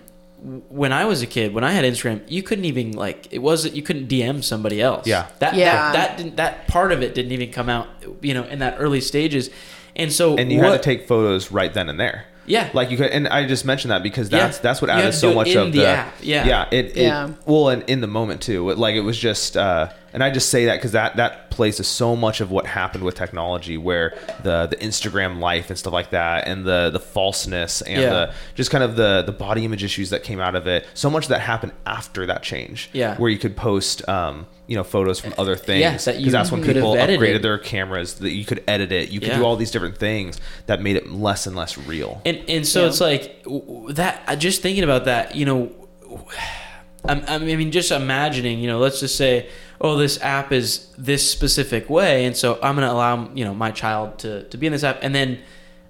When I was a kid, when I had Instagram, you couldn't even like it wasn't you couldn't DM somebody else. Yeah. that Yeah. that that, didn't, that part of it didn't even come out. You know, in that early stages, and so and you what, had to take photos right then and there Yeah. like you could and i just mentioned that because Yeah. that's that's what added so much in of the the, app. Yeah. yeah it, it Yeah. well and in the moment too like it was just uh and i just say that because that that places so much of what happened with technology where the the instagram life and stuff like that and the the falseness and Yeah. the just kind of the the body image issues that came out of it so much of that happened after that change Yeah. where you could post um you know photos from other things Yeah, that because that's when could have people edited. upgraded their cameras that you could edit it you could Yeah. do all these different things that made it less and less real And and so Yeah. it's like w- w- that. Just thinking about that, you know, <sighs> I'm- I mean, just imagining, you know, let's just say, oh, this app is this specific way, and so I'm going to allow you know my child to to be in this app, and then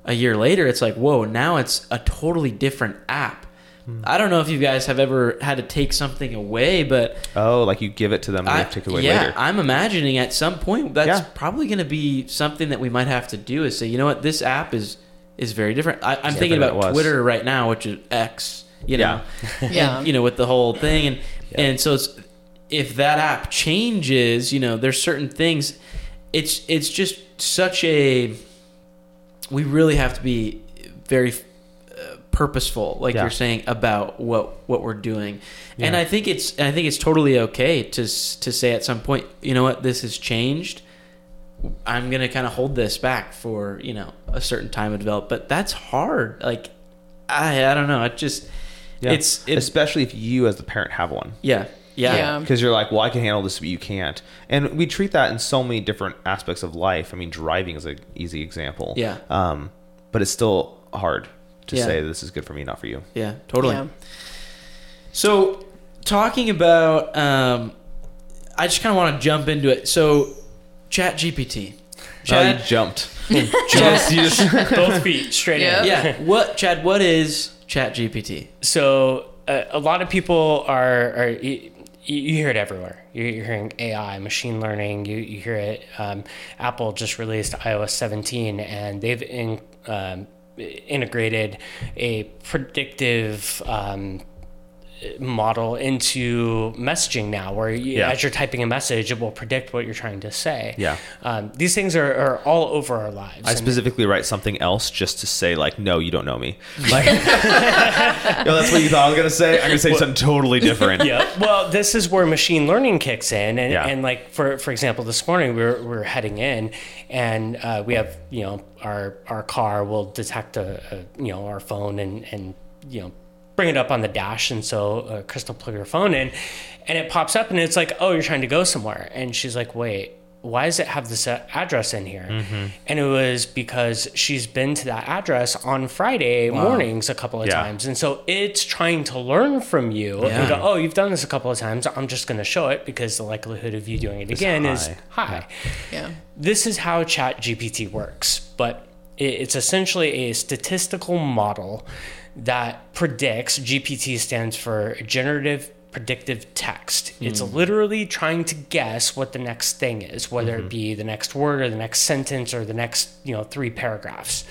a year later, it's like, whoa, now it's a totally different app. Hmm. I don't know if you guys have ever had to take something away, but Oh, like you give it to them and they I, have to take it away yeah, later. I'm imagining at some point that's Yeah. probably going to be something that we might have to do is say, you know what, this app is is very different. I, I'm thinking about. Twitter right now, which is X, you know, Yeah. <laughs> And, <laughs> you know, with the whole thing, and and so it's if that app changes, you know, there's certain things. It's it's just such a. We really have to be very uh, purposeful, like Yeah. you're saying, about what what we're doing. And I think it's I think it's totally okay to to say at some point, you know what, this has changed. I'm gonna kind of hold this back for you know a certain time to develop, but that's hard. Like I I don't know. It just Yeah. it's it's especially if you as the parent have one. yeah yeah Yeah. Because you're like, well, I can handle this, but you can't. And we treat that in so many different aspects of life. I mean, driving is an easy example. Yeah. Um, but it's still hard to Yeah. say this is good for me, not for you. yeah totally. Yeah. So talking about, um, I just kind of want to jump into it. So ChatGPT. Oh, you jumped. <laughs> Chad, you just, <laughs> both feet straight Yeah. in. yeah. What Chad? What is ChatGPT? So uh, a lot of people are, are, you you, hear it everywhere. You're, you're hearing AI, machine learning. You, you hear it. Um, Apple just released iOS 17, and they've in, um, integrated a predictive um, model into messaging now, where you, Yeah. as you're typing a message, it will predict what you're trying to say. Yeah. Um, these things are, are all over our lives. I specifically write something else just to say like, no, you don't know me. <laughs> Like, <laughs> Yo, that's what you thought I was gonna say. I'm gonna say something totally different. <laughs> yeah. Well, this is where machine learning kicks in, and, Yeah. and like for for example, this morning we were, we were heading in, and uh, we have you know our our car will detect a, a you know our phone and and you know bring it up on the dash, and so uh, Crystal plug her phone in, and it pops up, and it's like, oh, you're trying to go somewhere, and she's like, wait. Why does it have this uh, address in here? Mm-hmm. And it was because she's been to that address on Friday mornings a couple of Yeah. times. And so it's trying to learn from you Yeah. and go, oh, you've done this a couple of times. I'm just going to show it because the likelihood of you doing it again is high. high. Yeah. This is how ChatGPT works, but it's essentially a statistical model that predicts. GPT stands for generative predictive text. It's hmm. literally trying to guess what the next thing is, whether it mm-hmm. be the next word or the next sentence or the next, you know, three paragraphs.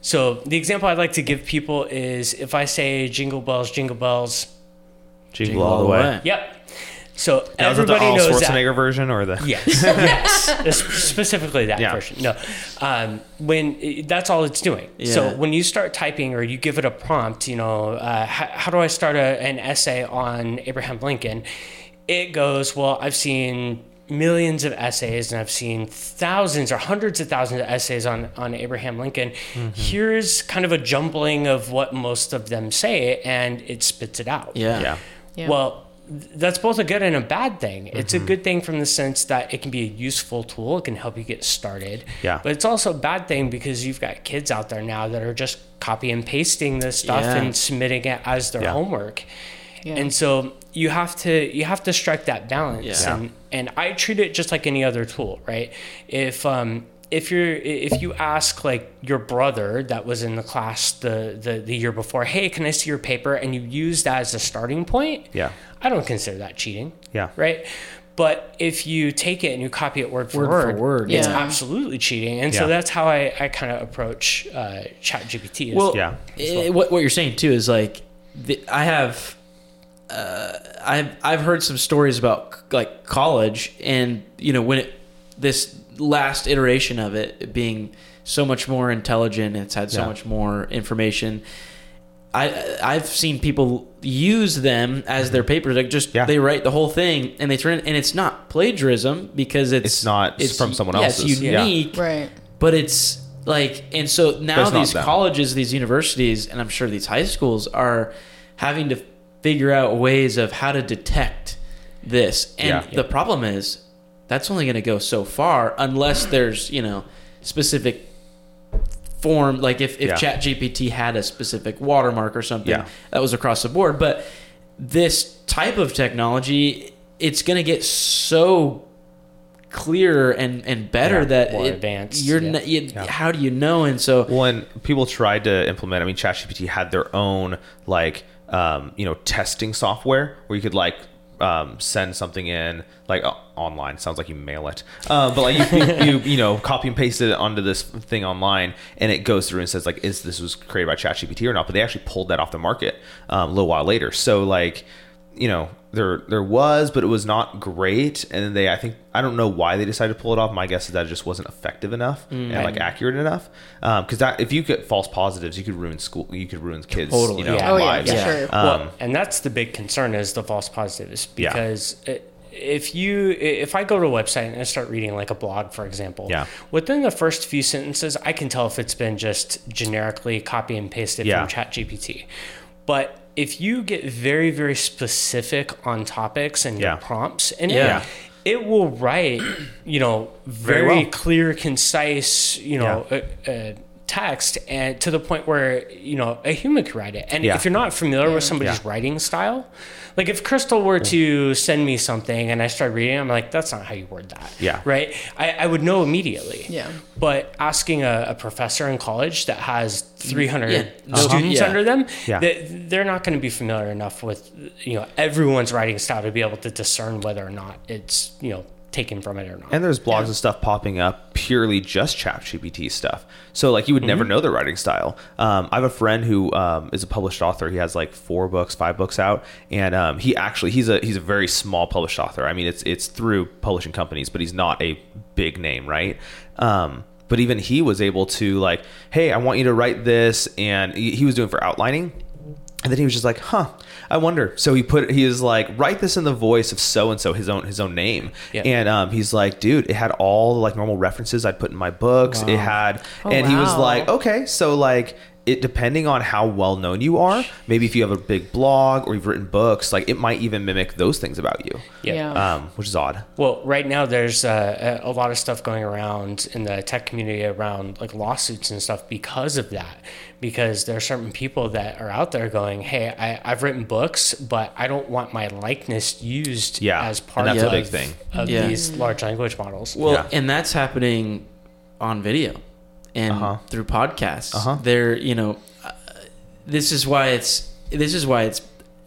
So the example I'd like to give people is if I say jingle bells, jingle bells, Jingle, all the way. yep. So Now, is that the everybody Arnold knows that. Schwarzenegger version or the? Yes, yes, <laughs> specifically that Yeah. version. No, um, when that's all it's doing. So when you start typing or you give it a prompt, you know, uh, how, how do I start a, an essay on Abraham Lincoln? It goes, well, I've seen millions of essays and I've seen thousands or hundreds of thousands of essays on, on Abraham Lincoln. Here's kind of a jumbling of what most of them say, and it spits it out. Yeah. Yeah. Yeah. Well, th- that's both a good and a bad thing. It's a good thing from the sense that it can be a useful tool. It can help you get started. Yeah. But it's also a bad thing because you've got kids out there now that are just copy and pasting this stuff Yeah. and submitting it as their Yeah. homework. Yeah. And so you have to you have to strike that balance. Yeah. And and I treat it just like any other tool, right? If um if you're if you ask like your brother that was in the class the, the the year before, hey, can I see your paper? And you use that as a starting point, Yeah. I don't consider that cheating. Yeah. Right. But if you take it and you copy it word for Word word, for word, it's yeah. absolutely cheating. And so that's how I, I kind of approach uh, ChatGPT. is- Well, Yeah. eh, what what you're saying too is like the, I have uh, I've I've heard some stories about c- like college and you know when it this last iteration of it being so much more intelligent it's had so Yeah. much more information I I've seen people use them as their papers like just Yeah. they write the whole thing and they turn it and it's not plagiarism because it's It's not it's from someone yeah, else's. it's Yeah. unique Right. but it's like and so now these colleges these universities and i'm sure these high schools are having to figure out ways of how to detect this and Yeah. the problem is that's only going to go so far unless there's you know specific form like if, if Yeah. ChatGPT had a specific watermark or something Yeah. that was across the board but this type of technology it's going to get so clearer and and better Yeah, that more it- advanced, you're yeah. n- you, how do you know and so when people tried to implement, I mean, ChatGPT had their own like um, you know testing software where you could like um, send something in like uh, online. Sounds like you mail it, uh, but like you, <laughs> you you know copy and paste it onto this thing online, and it goes through and says like is this was created by ChatGPT or not? But they actually pulled that off the market um, a little while later. So like you know there there was but it was not great and then they i think i don't know why they decided to pull it off my guess is that it just wasn't effective enough and like accurate enough because that if you get false positives you could ruin school you could ruin kids Totally. you know Yeah. Oh, yeah, lives yeah. sure. um, well, and that's the big concern is the false positives because it, if you if I go to a website and I start reading like a blog, for example, Yeah. within the first few sentences, I can tell if it's been just generically copy and pasted Yeah. from ChatGPT. But if you get very very specific on topics and your prompts in Yeah. it, it will write, you know, very, well. clear, concise, you know, uh, uh, text and to the point where you know a human could write it and Yeah. if you're not familiar with somebody's Yeah. writing style like if crystal were to send me something and i start reading it, i'm like that's not how you word that Yeah. right i, I would know immediately Yeah. but asking a, a professor in college that has 300 Yeah. students Uh-huh. under them Yeah. they, they're not going to be familiar enough with you know everyone's writing style to be able to discern whether or not it's you know taken from it or not And there's blogs and stuff popping up purely just ChatGPT stuff. So like you would never know their writing style. Um, I have a friend who um, is a published author. He has like four books, five books out, and um, he actually he's a he's a very small published author. I mean, it's it's through publishing companies, but he's not a big name, right? Um, but even he was able to like, hey, I want you to write this, and he, he was doing for outlining. And then he was just like, "Huh, I wonder." So he put he was like, "Write this in the voice of so and so, his own his own name." Yeah. And um, he's like, "Dude, it had all the like normal references I'd put in my books. It had," Oh, and he was like, "Okay, so like." It depending on how well known you are, maybe if you have a big blog or you've written books, like it might even mimic those things about you, Yeah. Yeah. um, which is odd. Well, right now there's uh, a a lot of stuff going around in the tech community around like lawsuits and stuff because of that. Because there are certain people that are out there going, "Hey, I, I've written books, but I don't want my likeness used Yeah, as and part that's a of, big thing. of Yeah. these large language models." Well, Yeah. and that's happening on video and Uh-huh. through podcasts. Uh-huh. They're, you know, uh, this is why it's this is why it's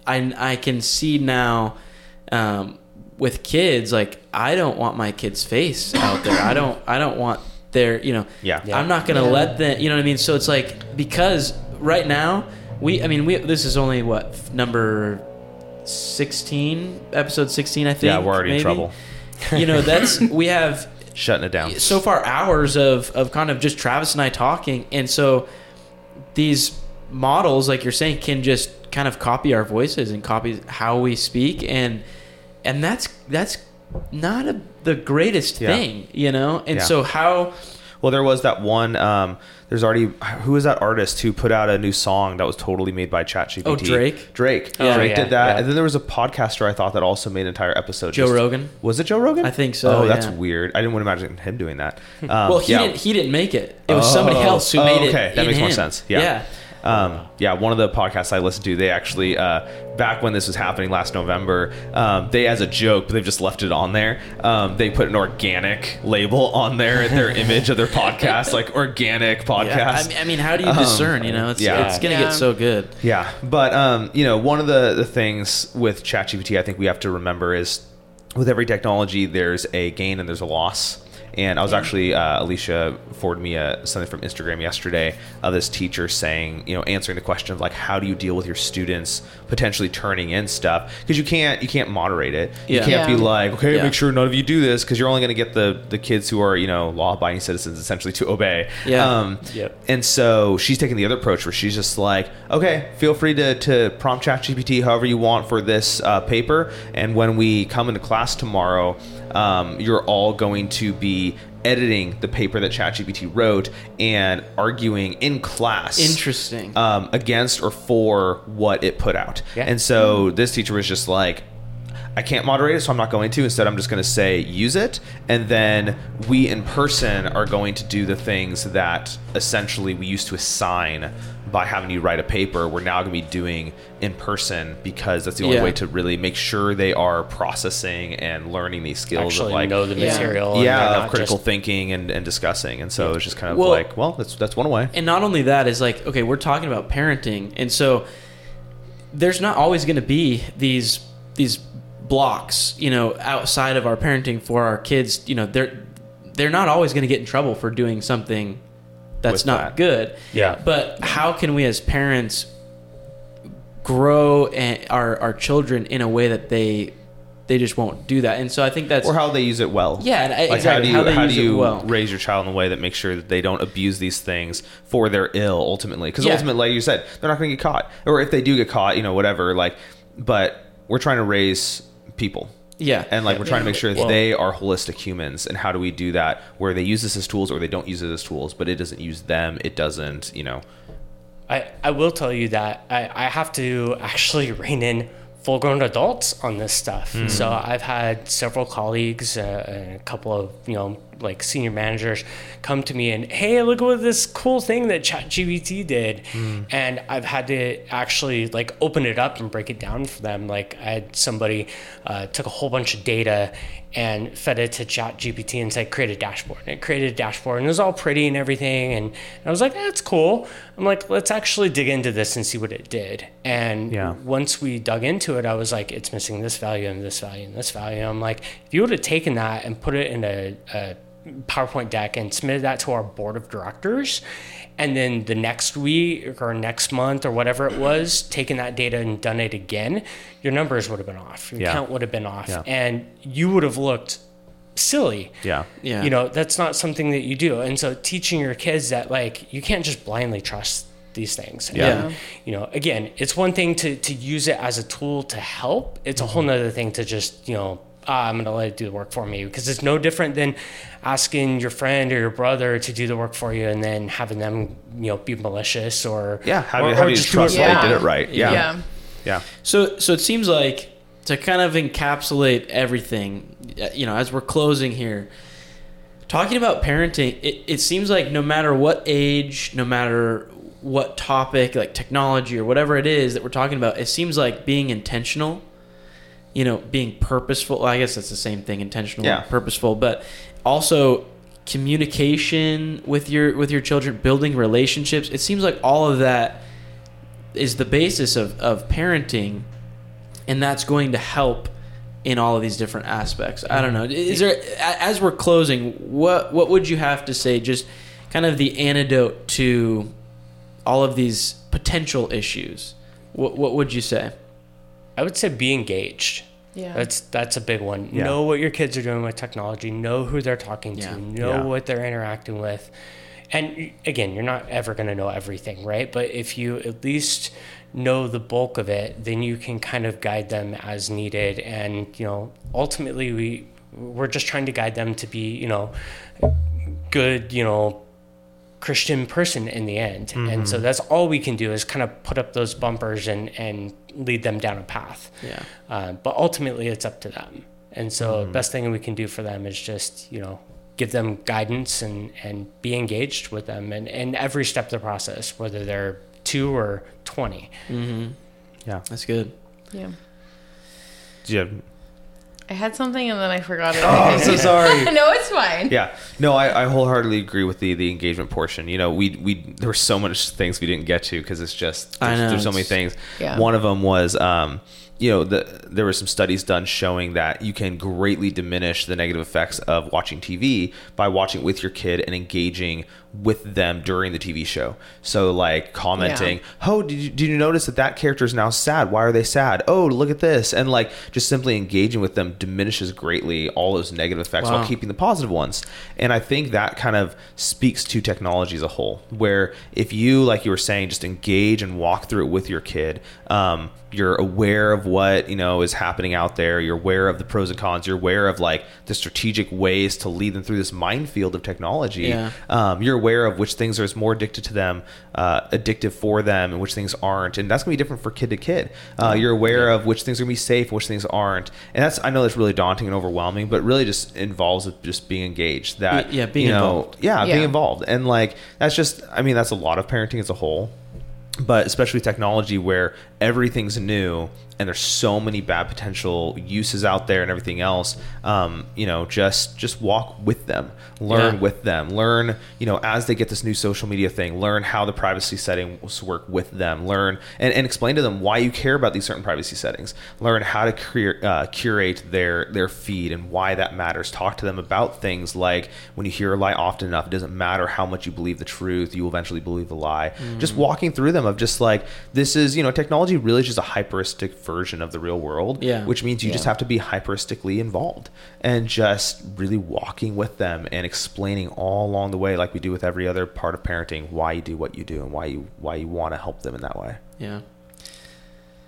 I I can see now um, with kids like I don't want my kid's face out there. I don't I don't want their, you know, Yeah. Yeah. I'm not going to Yeah. let them, you know what I mean? So it's like because right now we I mean we this is only what f- number 16 episode 16 I think. Yeah, we're already in trouble. You know, that's <laughs> we have Shutting it down. so far hours of of kind of just Travis and I talking, and so these models, like you're saying, can just kind of copy our voices and copy how we speak, and and that's that's not a, the greatest Yeah. thing, you know. And Yeah. so how Well, there was that one. Um, there's already who was that artist who put out a new song that was totally made by ChatGPT? Oh, Drake? Drake. Oh, Drake yeah, did that, yeah. and then there was a podcaster I thought that also made an entire episode. Joe just- Rogan? Was it Joe Rogan? I think so, Oh, that's yeah. weird. I didn't want to imagine him doing that. <laughs> Um, well he didn't he didn't make it. It was somebody Oh. else who Oh, made it. okay. That makes more him. sense. Yeah. Um, yeah, one of the podcasts I listened to, they actually, uh, back when this was happening last November, um, they, as a joke, but they've just left it on there. Um, they put an organic label on there, their <laughs> image of their podcast, like organic podcast. Yeah. I mean, I mean, how do you discern? You know, it's yeah. it's gonna Yeah. get so good. Yeah, but um, you know, one of the the things with ChatGPT, I think we have to remember is with every technology, there's a gain and there's a loss. And I was actually uh, Alicia forwarded me uh something from Instagram yesterday of this teacher saying, you know, answering the question of like, how do you deal with your students potentially turning in stuff because you can't you can't moderate it. You can't be like, okay, Yeah. make sure none of you do this because you're only going to get the the kids who are you know law abiding citizens essentially to obey. Yeah. Um, Yep. and so she's taking the other approach where she's just like, okay, feel free to, to prompt ChatGPT however you want for this uh, paper. And when we come into class tomorrow, um, you're all going to be editing the paper that ChatGPT wrote and arguing in class. Interesting. Um, against or for what it put out. Yeah. And so this teacher was just like, I can't moderate it, so I'm not going to. Instead, I'm just going to say use it, and then we in person are going to do the things that essentially we used to assign by having you write a paper. We're now going to be doing in person because that's the only Yeah. way to really make sure they are processing and learning these skills Actually of like know the Yeah. material. and yeah, of critical just- thinking and, and discussing. And so it's just kind of Well- like, well, that's that's one way. and not only that is like okay we're talking about parenting and so there's not always going to be these these blocks you know outside of our parenting for our kids you know they're they're not always going to get in trouble for doing something that's With not that. good Yeah. but how can we as parents grow and our our children in a way that they they just won't do that and so i think that's or how they use it well. Yeah, and I- like exactly, how how do you how, use do you well. raise your child in a way that makes sure that they don't abuse these things for their ill ultimately? Because Yeah. ultimately, like you said, they're not going to get caught, or if they do get caught, you know, whatever. Like, but we're trying to raise people. yeah And like we're trying to make sure that Well- they are holistic humans, and how do we do that where they use this as tools or they don't use it as tools, but it doesn't use them, it doesn't, you know. I, I will tell you that I, I have to actually <laughs> rein in full grown adults on this stuff. So I've had several colleagues, uh, and a couple of, you know, like senior managers come to me and hey look at this cool thing that ChatGPT did. And I've had to actually like open it up and break it down for them. Like I had somebody uh, took a whole bunch of data and fed it to ChatGPT and said create a dashboard. And it created a dashboard and it was all pretty and everything. And, and I was like that's cool. I'm like let's actually dig into this and see what it did. And Yeah. once we dug into it I was like it's missing this value and this value and this value. I'm like if you would have taken that and put it in a, a PowerPoint deck and submitted that to our board of directors. And then the next week or next month or whatever it was, taken that data and done it again, your numbers would have been off. Your Yeah. count would have been off. Yeah. And you would have looked silly. Yeah. Yeah. You know, that's not something that you do. And so teaching your kids that, like, you can't just blindly trust these things. Yeah. And, you know, again, it's one thing to, to use it as a tool to help, it's a whole mm-hmm. nother thing to just, you know, ah, I'm going to let it do the work for me because it's no different than asking your friend or your brother to do the work for you and then having them, you know, be malicious or, Yeah. How or- do you, or how do you just do trust it that they did it right? Yeah. Yeah. Yeah. So so it seems like to kind of encapsulate everything, uh, you know, as we're closing here, talking about parenting, it, it seems like no matter what age, no matter what topic, like technology or whatever it is that we're talking about, it seems like being intentional, you know, being purposeful. I guess that's the same thing, intentional, Yeah. purposeful, but also communication with your with your children, building relationships. It seems like all of that is the basis of, of parenting and that's going to help in all of these different aspects i don't know mm-hmm. is there as we're closing what what would you have to say just kind of the antidote to all of these potential issues what, what would you say I would say be engaged. Yeah. That's that's a big one. Yeah. Know what your kids are doing with technology. Know who they're talking Yeah. to. Know Yeah. what they're interacting with. And again, you're not ever going to know everything, right? But if you at least know the bulk of it, then you can kind of guide them as needed. And you know, ultimately, we we're just trying to guide them to be, you know, good, you know, Christian person in the end. And so mm-hmm. that's all we can do is kind of put up those bumpers and, and lead them down a path. yeah Uh, but ultimately, it's up to them. And so, the best thing we can do for them is just, you know, give them guidance and, and be engaged with them in, in every step of the process, whether they're two or 20. Yeah. that's good yeah. Do you have, I had something and then I forgot it. oh, I'm so <laughs> sorry. no, it's fine. Yeah, no, I, I wholeheartedly agree with the the engagement portion. You know, we we there were so much things we didn't get to because it's just I there's, know, there's so many things. Yeah. One of them was, um, you know, the there were some studies done showing that you can greatly diminish the negative effects of watching TV by watching with your kid and engaging with them during the TV show. So like commenting, "Oh, did you did you notice that that character is now sad? Why are they sad? Oh, look at this!" And like just simply engaging with them diminishes greatly all those negative effects Wow. while keeping the positive ones. And I think that kind of speaks to technology as a whole, where if you, like you were saying, just engage and walk through it with your kid, um, you're aware of what you know is happening out there. You're aware of the pros and cons. You're aware of like the strategic ways to lead them through this minefield of technology. Yeah. Um, you're aware of which things are more addicted to them, uh, addictive for them, and which things aren't, and that's gonna be different for kid to kid. Uh, you're aware of which things are gonna be safe, which things aren't, and that's I know that's really daunting and overwhelming, but really just involves just being engaged. That Yeah, being you know, involved. yeah, Yeah. being involved, and like that's just I mean that's a lot of parenting as a whole but especially technology where everything's new and there's so many bad potential uses out there and everything else um, you know just just walk with them. Learn Yeah. with them. Learn you know as they get this new social media thing learn how the privacy settings work with them. Learn and, and explain to them why you care about these certain privacy settings. Learn how to cure, uh, curate their their feed and why that matters. Talk to them about things like when you hear a lie often enough it doesn't matter how much you believe the truth you will eventually believe the lie. Just walking through them of just like this is you know technology really is just a hyperistic version of the real world Yeah. which means you just have to be hyperistically involved and just really walking with them and explaining all along the way like we do with every other part of parenting why you do what you do and why you why you want to help them in that way yeah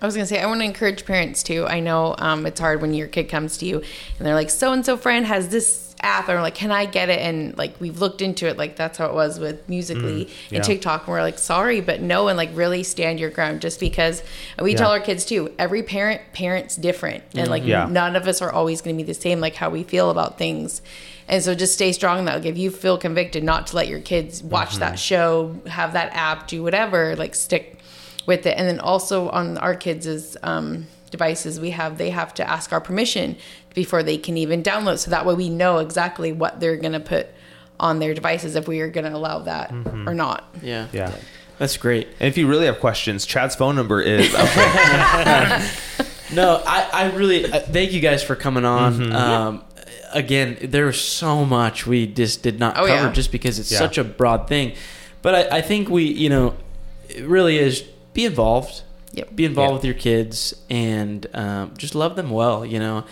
I was gonna say I want to encourage parents too. I know um, it's hard when your kid comes to you and they're like, "So and so friend has this app and we're like, can I get it? And like we've looked into it, like that's how it was with Musical.ly yeah. and TikTok. And we're like, sorry, but no, and like really stand your ground just because we tell our kids too, every parent parents different. And like Yeah. none of us are always gonna be the same, like how we feel about things. And so just stay strong that. Like if you feel convicted not to let your kids watch Mm-hmm. that show, have that app, do whatever, like stick with it. And then also on our kids' um, devices, we have they have to ask our permission before they can even download. So that way we know exactly what they're gonna put on their devices if we are gonna allow that Mm-hmm. or not. Yeah. Yeah. That's great. And if you really have questions, Chad's phone number is. <laughs> No, I, I really uh, thank you guys for coming on. Um, again, there was so much we just did not Oh, cover yeah. just because it's Yeah. such a broad thing. But I, I think we, you know, it really is be involved. Yep. Be involved Yeah. with your kids and um, just love them well, you know.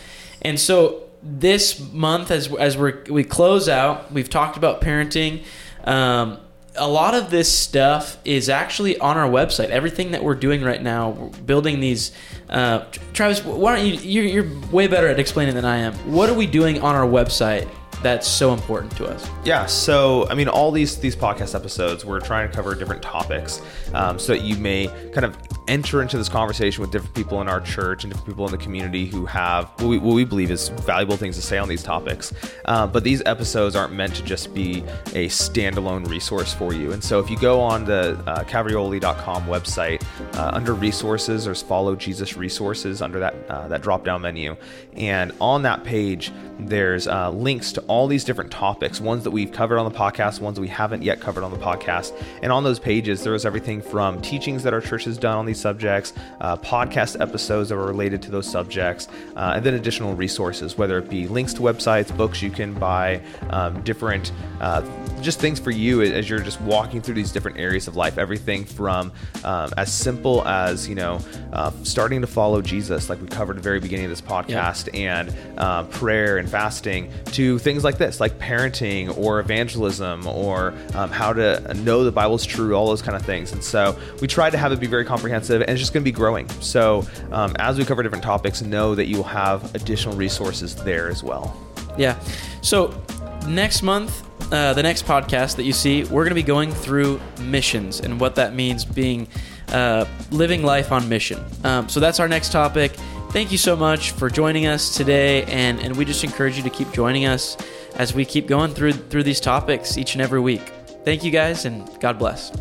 And so this month, as as we we close out, we've talked about parenting. Um, a lot of this stuff is actually on our website. Everything that we're doing right now, building these. Uh, Travis, why don't you? You're, you're way better at explaining than I am. What are we doing on our website that's so important to us? Yeah, so I mean, all these these podcast episodes, we're trying to cover different topics, um, so that you may kind of enter into this conversation with different people in our church and different people in the community who have what we, what we believe is valuable things to say on these topics. Uh, but these episodes aren't meant to just be a standalone resource for you. And so, if you go on the uh, Cavrioli.com website, uh, under resources, there's follow Jesus resources under that uh, that drop down menu, and on that page, there's uh, links to all these different topics, ones that we've covered on the podcast, ones we haven't yet covered on the podcast. And on those pages, there is everything from teachings that our church has done on these subjects, uh, podcast episodes that are related to those subjects, uh, and then additional resources, whether it be links to websites, books you can buy, um, different uh, just things for you as you're just walking through these different areas of life. Everything from um, as simple as you know uh, starting to follow Jesus, like we covered at the very beginning of this podcast, and uh, prayer and fasting, to things like this, like parenting or evangelism or um, how to know the Bible's true, all those kind of things. And so we try to have it be very comprehensive, and it's just going to be growing. So um, as we cover different topics, know that you will have additional resources there as well. Yeah. So next month, uh, the next podcast that you see, we're going to be going through missions and what that means being uh, living life on mission. Um, so that's our next topic. Thank you so much for joining us today, and, and we just encourage you to keep joining us as we keep going through through these topics each and every week. Thank you guys, and God bless.